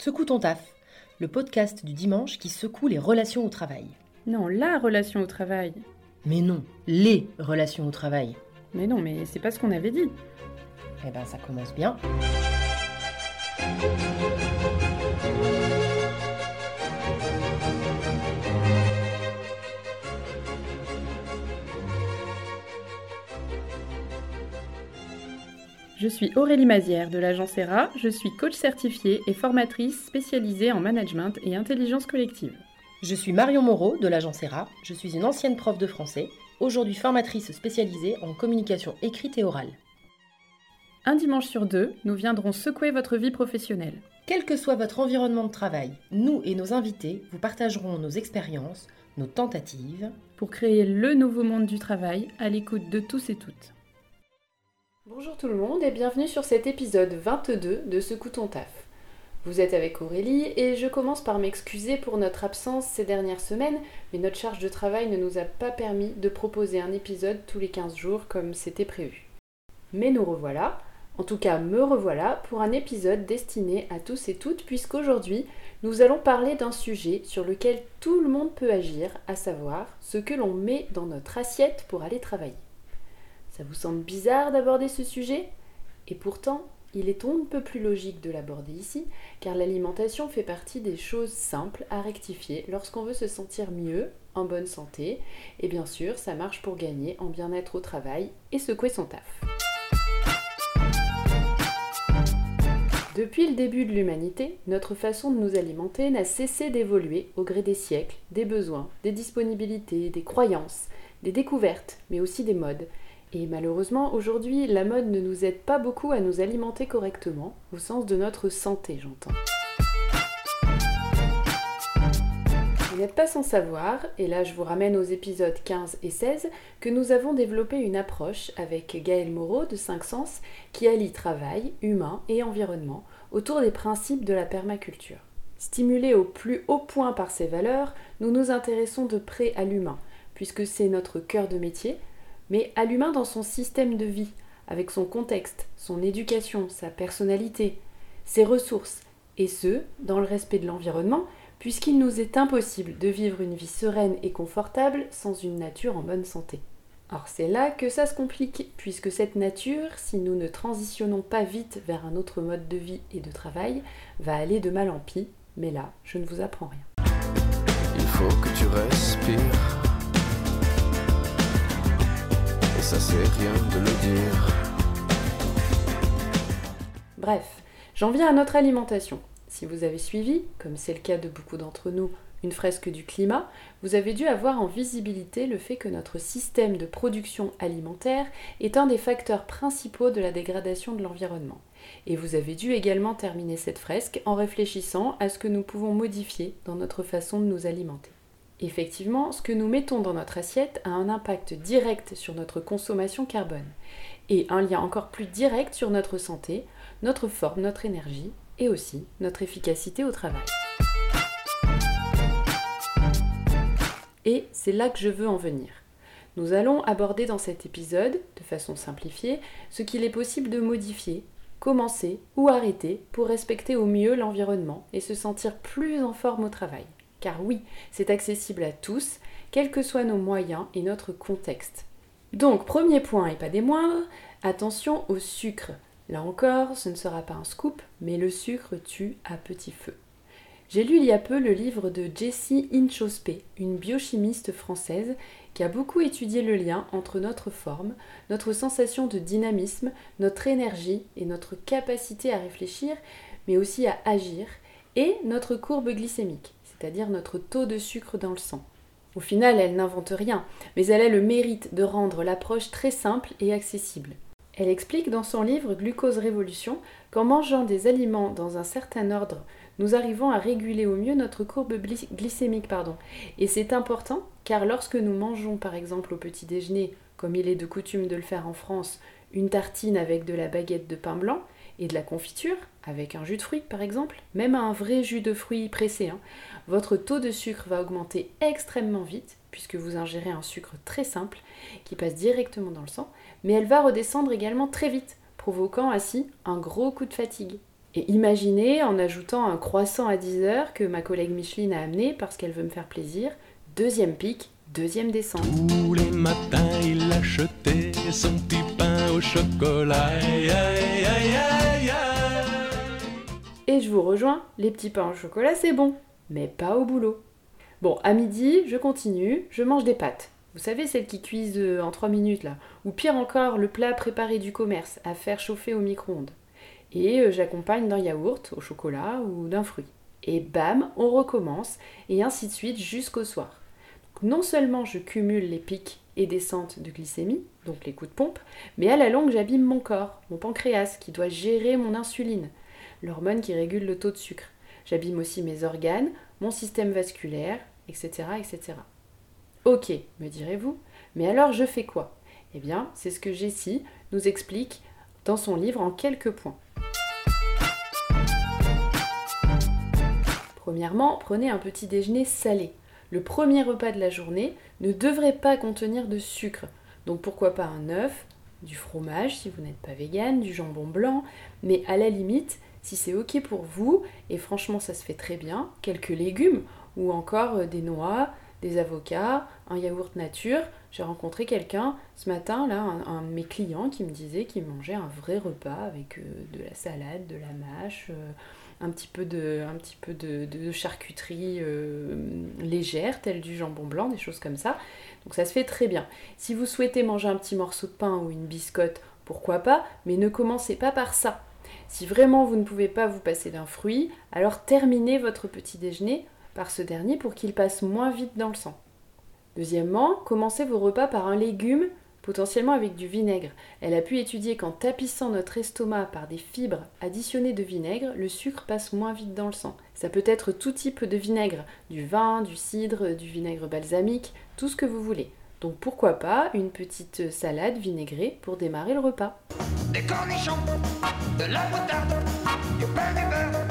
Secoue ton taf, le podcast du dimanche qui secoue les relations au travail. Non, la relation au travail. Mais non, les relations au travail. Mais non, mais c'est pas ce qu'on avait dit. Eh ben ça commence bien. Je suis Aurélie Mazière de l'agence ERA, je suis coach certifiée et formatrice spécialisée en management et intelligence collective. Je suis Marion Moreau de l'agence ERA, je suis une ancienne prof de français, aujourd'hui formatrice spécialisée en communication écrite et orale. Un dimanche sur deux, nous viendrons secouer votre vie professionnelle. Quel que soit votre environnement de travail, nous et nos invités vous partagerons nos expériences, nos tentatives, pour créer le nouveau monde du travail à l'écoute de tous et toutes. Bonjour tout le monde et bienvenue sur cet épisode 22 de Ce ton taf. Vous êtes avec Aurélie et je commence par m'excuser pour notre absence ces dernières semaines, mais notre charge de travail ne nous a pas permis de proposer un épisode tous les 15 jours comme c'était prévu. Mais nous revoilà, en tout cas me revoilà, pour un épisode destiné à tous et toutes, puisqu'aujourd'hui nous allons parler d'un sujet sur lequel tout le monde peut agir, à savoir ce que l'on met dans notre assiette pour aller travailler. Ça vous semble bizarre d'aborder ce sujet? Et pourtant, il est on ne peut plus logique de l'aborder ici, car l'alimentation fait partie des choses simples à rectifier lorsqu'on veut se sentir mieux, en bonne santé, et bien sûr, ça marche pour gagner en bien-être au travail et secouer son taf. Depuis le début de l'humanité, notre façon de nous alimenter n'a cessé d'évoluer au gré des siècles, des besoins, des disponibilités, des croyances, des découvertes, mais aussi des modes, et malheureusement, aujourd'hui, la mode ne nous aide pas beaucoup à nous alimenter correctement, au sens de notre santé, j'entends. Vous n'êtes pas sans savoir, et là je vous ramène aux épisodes 15 et 16, que nous avons développé une approche avec Gaël Moreau de 5 Sens qui allie travail, humain et environnement autour des principes de la permaculture. Stimulés au plus haut point par ces valeurs, nous nous intéressons de près à l'humain, puisque c'est notre cœur de métier, mais à l'humain dans son système de vie, avec son contexte, son éducation, sa personnalité, ses ressources, et ce, dans le respect de l'environnement, puisqu'il nous est impossible de vivre une vie sereine et confortable sans une nature en bonne santé. Or c'est là que ça se complique, puisque cette nature, si nous ne transitionnons pas vite vers un autre mode de vie et de travail, va aller de mal en pis, mais là, je ne vous apprends rien. Il faut que tu respires ça c'est rien de le dire. Bref, j'en viens à notre alimentation. Si vous avez suivi, comme c'est le cas de beaucoup d'entre nous, une fresque du climat, vous avez dû avoir en visibilité le fait que notre système de production alimentaire est un des facteurs principaux de la dégradation de l'environnement. Et vous avez dû également terminer cette fresque en réfléchissant à ce que nous pouvons modifier dans notre façon de nous alimenter. Effectivement, ce que nous mettons dans notre assiette a un impact direct sur notre consommation carbone et un lien encore plus direct sur notre santé, notre forme, notre énergie et aussi notre efficacité au travail. Et c'est là que je veux en venir. Nous allons aborder dans cet épisode, de façon simplifiée, ce qu'il est possible de modifier, commencer ou arrêter pour respecter au mieux l'environnement et se sentir plus en forme au travail. Car oui, c'est accessible à tous, quels que soient nos moyens et notre contexte. Donc, premier point et pas des moindres, attention au sucre. Là encore, ce ne sera pas un scoop, mais le sucre tue à petit feu. J'ai lu il y a peu le livre de Jessie Inchospé, une biochimiste française qui a beaucoup étudié le lien entre notre forme, notre sensation de dynamisme, notre énergie et notre capacité à réfléchir, mais aussi à agir, et notre courbe glycémique c'est-à-dire notre taux de sucre dans le sang. Au final, elle n'invente rien, mais elle a le mérite de rendre l'approche très simple et accessible. Elle explique dans son livre Glucose Révolution qu'en mangeant des aliments dans un certain ordre, nous arrivons à réguler au mieux notre courbe glycémique. Pardon. Et c'est important car lorsque nous mangeons par exemple au petit déjeuner, comme il est de coutume de le faire en France, une tartine avec de la baguette de pain blanc, et de la confiture, avec un jus de fruits par exemple, même un vrai jus de fruits pressé, hein, votre taux de sucre va augmenter extrêmement vite, puisque vous ingérez un sucre très simple qui passe directement dans le sang, mais elle va redescendre également très vite, provoquant ainsi un gros coup de fatigue. Et imaginez en ajoutant un croissant à 10 heures que ma collègue Micheline a amené parce qu'elle veut me faire plaisir. Deuxième pic, deuxième descente. Tous les matins, il son petit pain au chocolat. Aïe, aïe, aïe. Je vous rejoins, les petits pains au chocolat c'est bon, mais pas au boulot. Bon, à midi, je continue, je mange des pâtes. Vous savez, celles qui cuisent euh, en 3 minutes là. Ou pire encore, le plat préparé du commerce, à faire chauffer au micro-ondes. Et euh, j'accompagne d'un yaourt au chocolat ou d'un fruit. Et bam, on recommence, et ainsi de suite jusqu'au soir. Non seulement je cumule les pics et descentes de glycémie, donc les coups de pompe, mais à la longue j'abîme mon corps, mon pancréas qui doit gérer mon insuline, l'hormone qui régule le taux de sucre. J'abîme aussi mes organes, mon système vasculaire, etc. etc. Ok, me direz-vous, mais alors je fais quoi? Eh bien, c'est ce que Jessie nous explique dans son livre en quelques points. Premièrement, prenez un petit déjeuner salé. Le premier repas de la journée ne devrait pas contenir de sucre. Donc pourquoi pas un œuf, du fromage si vous n'êtes pas vegan, du jambon blanc, mais à la limite, si c'est ok pour vous, et franchement ça se fait très bien, quelques légumes ou encore euh, des noix, des avocats, un yaourt nature. J'ai rencontré quelqu'un ce matin, là, un, de mes clients qui me disait qu'il mangeait un vrai repas avec euh, de la salade, de la mâche, euh, un petit peu de, charcuterie légère, telle du jambon blanc, des choses comme ça. Donc ça se fait très bien. Si vous souhaitez manger un petit morceau de pain ou une biscotte, pourquoi pas, mais ne commencez pas par ça. Si vraiment vous ne pouvez pas vous passer d'un fruit, alors terminez votre petit déjeuner par ce dernier pour qu'il passe moins vite dans le sang. Deuxièmement, commencez vos repas par un légume, potentiellement avec du vinaigre. Elle a pu étudier qu'en tapissant notre estomac par des fibres additionnées de vinaigre, le sucre passe moins vite dans le sang. Ça peut être tout type de vinaigre, du vin, du cidre, du vinaigre balsamique, tout ce que vous voulez. Donc pourquoi pas une petite salade vinaigrée pour démarrer le repas. des cornichons, de la moutarde, du pain du beurre,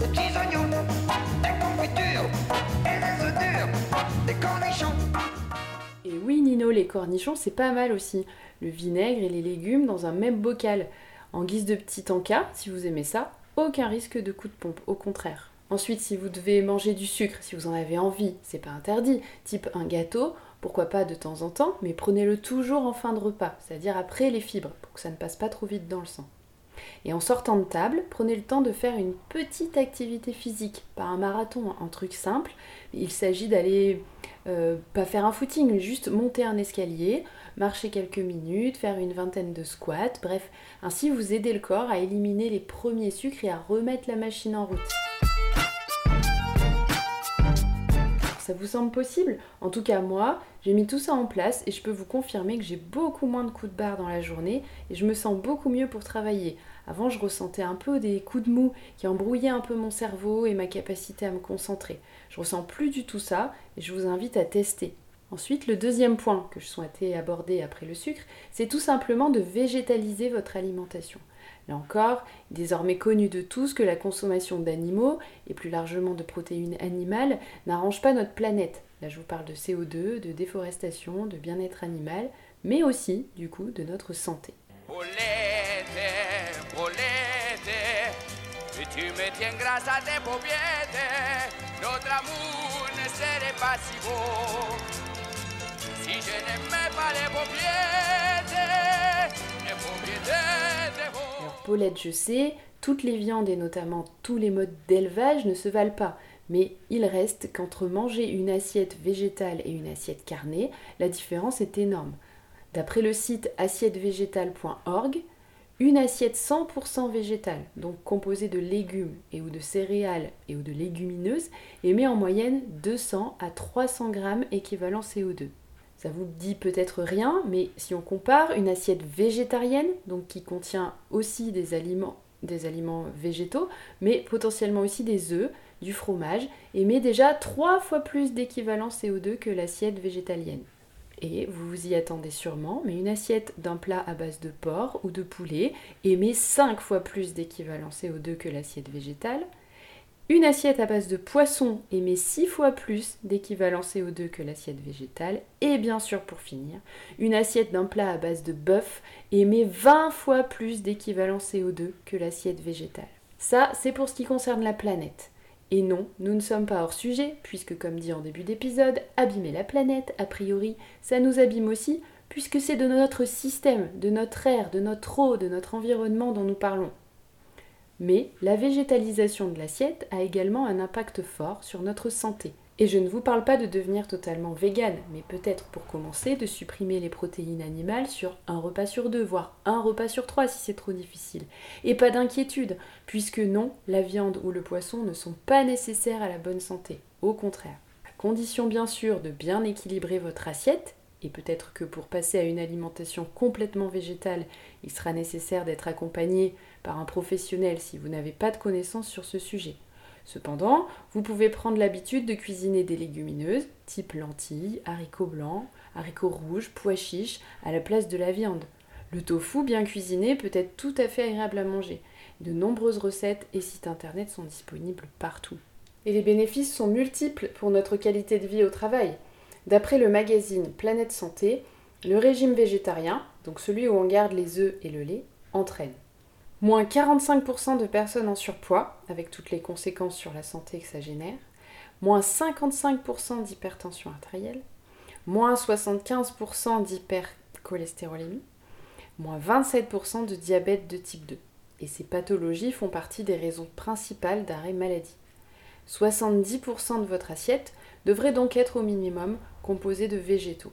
des petits oignons, des confitures et des œufs durs, des cornichons. Et oui, Nino, les cornichons, c'est pas mal aussi. Le vinaigre et les légumes dans un même bocal. En guise de petit encas, si vous aimez ça, aucun risque de coup de pompe, au contraire. Ensuite, si vous devez manger du sucre, si vous en avez envie, c'est pas interdit. Type un gâteau, pourquoi pas de temps en temps, mais prenez-le toujours en fin de repas, c'est-à-dire après les fibres, pour que ça ne passe pas trop vite dans le sang. Et en sortant de table, prenez le temps de faire une petite activité physique, pas un marathon, un truc simple. Il s'agit d'aller, euh, pas faire un footing, juste monter un escalier, marcher quelques minutes, faire une vingtaine de squats, bref, ainsi vous aidez le corps à éliminer les premiers sucres et à remettre la machine en route. Ça vous semble possible? En tout cas, moi, j'ai mis tout ça en place et je peux vous confirmer que j'ai beaucoup moins de coups de barre dans la journée et je me sens beaucoup mieux pour travailler. Avant, je ressentais un peu des coups de mou qui embrouillaient un peu mon cerveau et ma capacité à me concentrer. Je ressens plus du tout ça et je vous invite à tester. Ensuite, le deuxième point que je souhaitais aborder après le sucre, c'est tout simplement de végétaliser votre alimentation. Là encore, désormais connu de tous que la consommation d'animaux, et plus largement de protéines animales, n'arrange pas notre planète. Là, je vous parle de CO2, de déforestation, de bien-être animal, mais aussi, du coup, de notre santé. Paulette, je sais, toutes les viandes et notamment tous les modes d'élevage ne se valent pas. Mais il reste qu'entre manger une assiette végétale et une assiette carnée, la différence est énorme. D'après le site assiettevégétale.org, une assiette 100% végétale, donc composée de légumes et ou de céréales et ou de légumineuses, émet en moyenne 200 à 300 grammes équivalent CO2. Ça vous dit peut-être rien, mais si on compare une assiette végétarienne, donc qui contient aussi des aliments, végétaux, mais potentiellement aussi des œufs, du fromage, émet déjà trois fois plus d'équivalent CO2 que l'assiette végétalienne. Et vous vous y attendez sûrement, mais une assiette d'un plat à base de porc ou de poulet émet 5 fois plus d'équivalent CO2 que l'assiette végétale. Une assiette à base de poisson émet 6 fois plus d'équivalent CO2 que l'assiette végétale. Et bien sûr, pour finir, une assiette d'un plat à base de bœuf émet 20 fois plus d'équivalent CO2 que l'assiette végétale. Ça, c'est pour ce qui concerne la planète. Et non, nous ne sommes pas hors sujet, puisque comme dit en début d'épisode, abîmer la planète, a priori, ça nous abîme aussi, puisque c'est de notre système, de notre air, de notre eau, de notre environnement dont nous parlons. Mais la végétalisation de l'assiette a également un impact fort sur notre santé. Et je ne vous parle pas de devenir totalement végane, mais peut-être pour commencer de supprimer les protéines animales sur un repas sur deux, voire un repas sur trois si c'est trop difficile. Et pas d'inquiétude, puisque non, la viande ou le poisson ne sont pas nécessaires à la bonne santé. Au contraire. À condition bien sûr de bien équilibrer votre assiette, et peut-être que pour passer à une alimentation complètement végétale, il sera nécessaire d'être accompagné par un professionnel si vous n'avez pas de connaissances sur ce sujet. Cependant, vous pouvez prendre l'habitude de cuisiner des légumineuses, type lentilles, haricots blancs, haricots rouges, pois chiches, à la place de la viande. Le tofu bien cuisiné peut être tout à fait agréable à manger. De nombreuses recettes et sites internet sont disponibles partout. Et les bénéfices sont multiples pour notre qualité de vie au travail. D'après le magazine Planète Santé, le régime végétarien, donc celui où on garde les œufs et le lait, entraîne moins 45% de personnes en surpoids, avec toutes les conséquences sur la santé que ça génère, moins 55% d'hypertension artérielle, moins 75% d'hypercholestérolémie, moins 27% de diabète de type 2. Et ces pathologies font partie des raisons principales d'arrêt maladie. 70% de votre assiette devrait donc être au minimum composée de végétaux.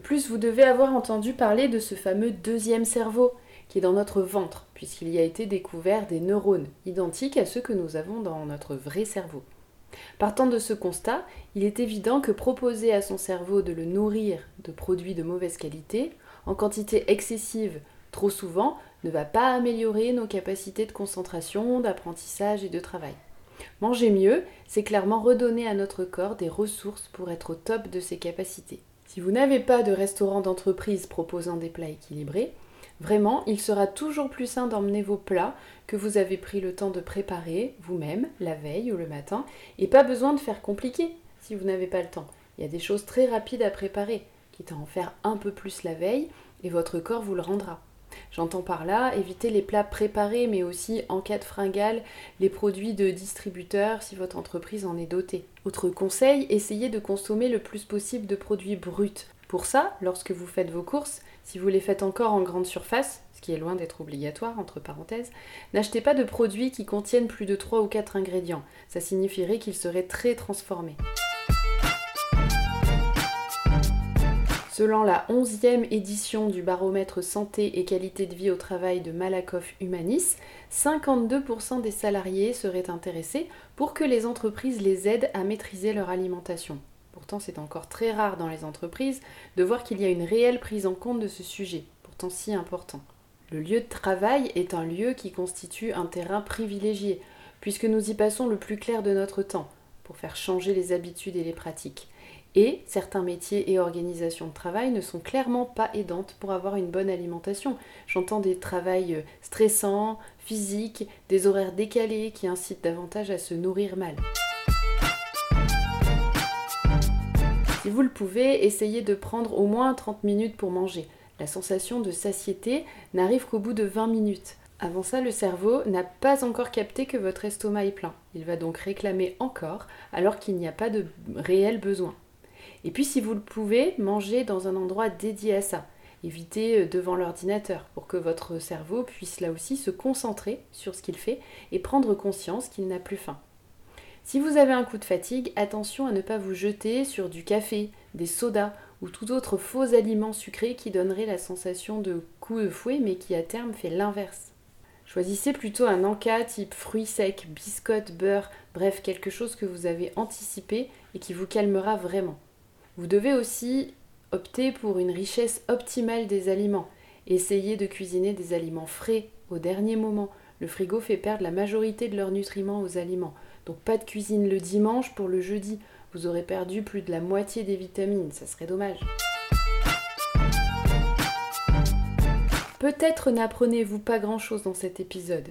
De plus, vous devez avoir entendu parler de ce fameux deuxième cerveau qui est dans notre ventre, puisqu'il y a été découvert des neurones identiques à ceux que nous avons dans notre vrai cerveau. Partant de ce constat, il est évident que proposer à son cerveau de le nourrir de produits de mauvaise qualité, en quantité excessive trop souvent, ne va pas améliorer nos capacités de concentration, d'apprentissage et de travail. Manger mieux, c'est clairement redonner à notre corps des ressources pour être au top de ses capacités. Si vous n'avez pas de restaurant d'entreprise proposant des plats équilibrés, vraiment, il sera toujours plus sain d'emmener vos plats que vous avez pris le temps de préparer vous-même la veille ou le matin, et pas besoin de faire compliqué si vous n'avez pas le temps. Il y a des choses très rapides à préparer, quitte à en faire un peu plus la veille, et votre corps vous le rendra. J'entends par là éviter les plats préparés, mais aussi en cas de fringale, les produits de distributeurs si votre entreprise en est dotée. Autre conseil, essayez de consommer le plus possible de produits bruts. Pour ça, lorsque vous faites vos courses, si vous les faites encore en grande surface, ce qui est loin d'être obligatoire, entre parenthèses, n'achetez pas de produits qui contiennent plus de 3 ou 4 ingrédients. Ça signifierait qu'ils seraient très transformés. Selon la 11e édition du baromètre santé et qualité de vie au travail de Malakoff Humanis, 52% des salariés seraient intéressés pour que les entreprises les aident à maîtriser leur alimentation. Pourtant, c'est encore très rare dans les entreprises de voir qu'il y a une réelle prise en compte de ce sujet, pourtant si important. Le lieu de travail est un lieu qui constitue un terrain privilégié, puisque nous y passons le plus clair de notre temps, pour faire changer les habitudes et les pratiques. Et certains métiers et organisations de travail ne sont clairement pas aidantes pour avoir une bonne alimentation. J'entends des travails euh, stressants, physiques, des horaires décalés qui incitent davantage à se nourrir mal. Si vous le pouvez, essayez de prendre au moins 30 minutes pour manger. La sensation de satiété n'arrive qu'au bout de 20 minutes. Avant ça, le cerveau n'a pas encore capté que votre estomac est plein. Il va donc réclamer encore alors qu'il n'y a pas de réel besoin. Et puis si vous le pouvez, mangez dans un endroit dédié à ça. Évitez euh, devant l'ordinateur pour que votre cerveau puisse là aussi se concentrer sur ce qu'il fait et prendre conscience qu'il n'a plus faim. Si vous avez un coup de fatigue, attention à ne pas vous jeter sur du café, des sodas ou tout autre faux aliment sucré qui donnerait la sensation de coup de fouet mais qui à terme fait l'inverse. Choisissez plutôt un encas type fruits secs, biscottes, beurre, bref quelque chose que vous avez anticipé et qui vous calmera vraiment. Vous devez aussi opter pour une richesse optimale des aliments. Essayez de cuisiner des aliments frais au dernier moment. Le frigo fait perdre la majorité de leurs nutriments aux aliments. Donc pas de cuisine le dimanche pour le jeudi. Vous aurez perdu plus de la moitié des vitamines, ça serait dommage. Peut-être n'apprenez-vous pas grand-chose dans cet épisode,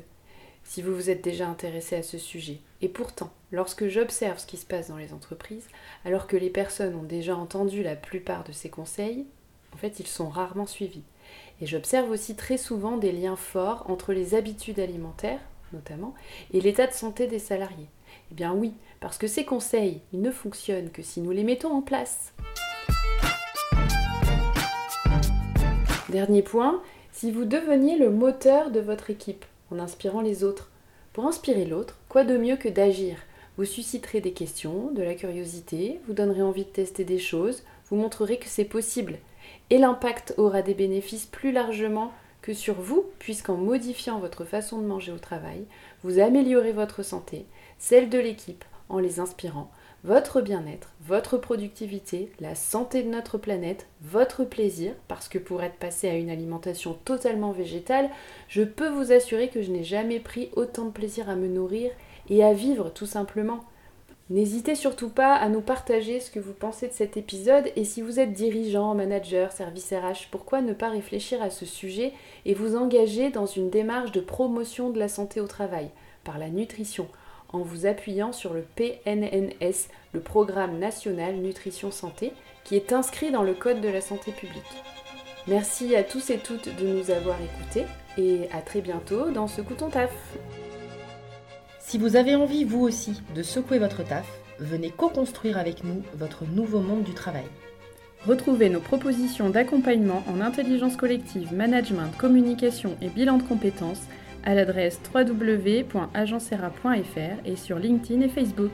si vous vous êtes déjà intéressé à ce sujet. Et pourtant, lorsque j'observe ce qui se passe dans les entreprises, alors que les personnes ont déjà entendu la plupart de ces conseils, en fait, ils sont rarement suivis. Et j'observe aussi très souvent des liens forts entre les habitudes alimentaires, notamment, et l'état de santé des salariés. Eh bien oui, parce que ces conseils, ils ne fonctionnent que si nous les mettons en place. Dernier point, si vous deveniez le moteur de votre équipe en inspirant les autres. Pour inspirer l'autre, quoi de mieux que d'agir? Vous susciterez des questions, de la curiosité, vous donnerez envie de tester des choses, vous montrerez que c'est possible. Et l'impact aura des bénéfices plus largement que sur vous, puisqu'en modifiant votre façon de manger au travail, vous améliorez votre santé, celle de l'équipe, en les inspirant, votre bien-être, votre productivité, la santé de notre planète, votre plaisir, parce que pour être passé à une alimentation totalement végétale, je peux vous assurer que je n'ai jamais pris autant de plaisir à me nourrir et à vivre tout simplement. N'hésitez surtout pas à nous partager ce que vous pensez de cet épisode et si vous êtes dirigeant, manager, service RH, pourquoi ne pas réfléchir à ce sujet et vous engager dans une démarche de promotion de la santé au travail par la nutrition en vous appuyant sur le PNNS, le Programme national nutrition santé, qui est inscrit dans le Code de la santé publique. Merci à tous et toutes de nous avoir écoutés et à très bientôt dans ce ton taf. Si vous avez envie, vous aussi, de secouer votre taf, venez co-construire avec nous votre nouveau monde du travail. Retrouvez nos propositions d'accompagnement en intelligence collective, management, communication et bilan de compétences à l'adresse www.agencera.fr et sur LinkedIn et Facebook.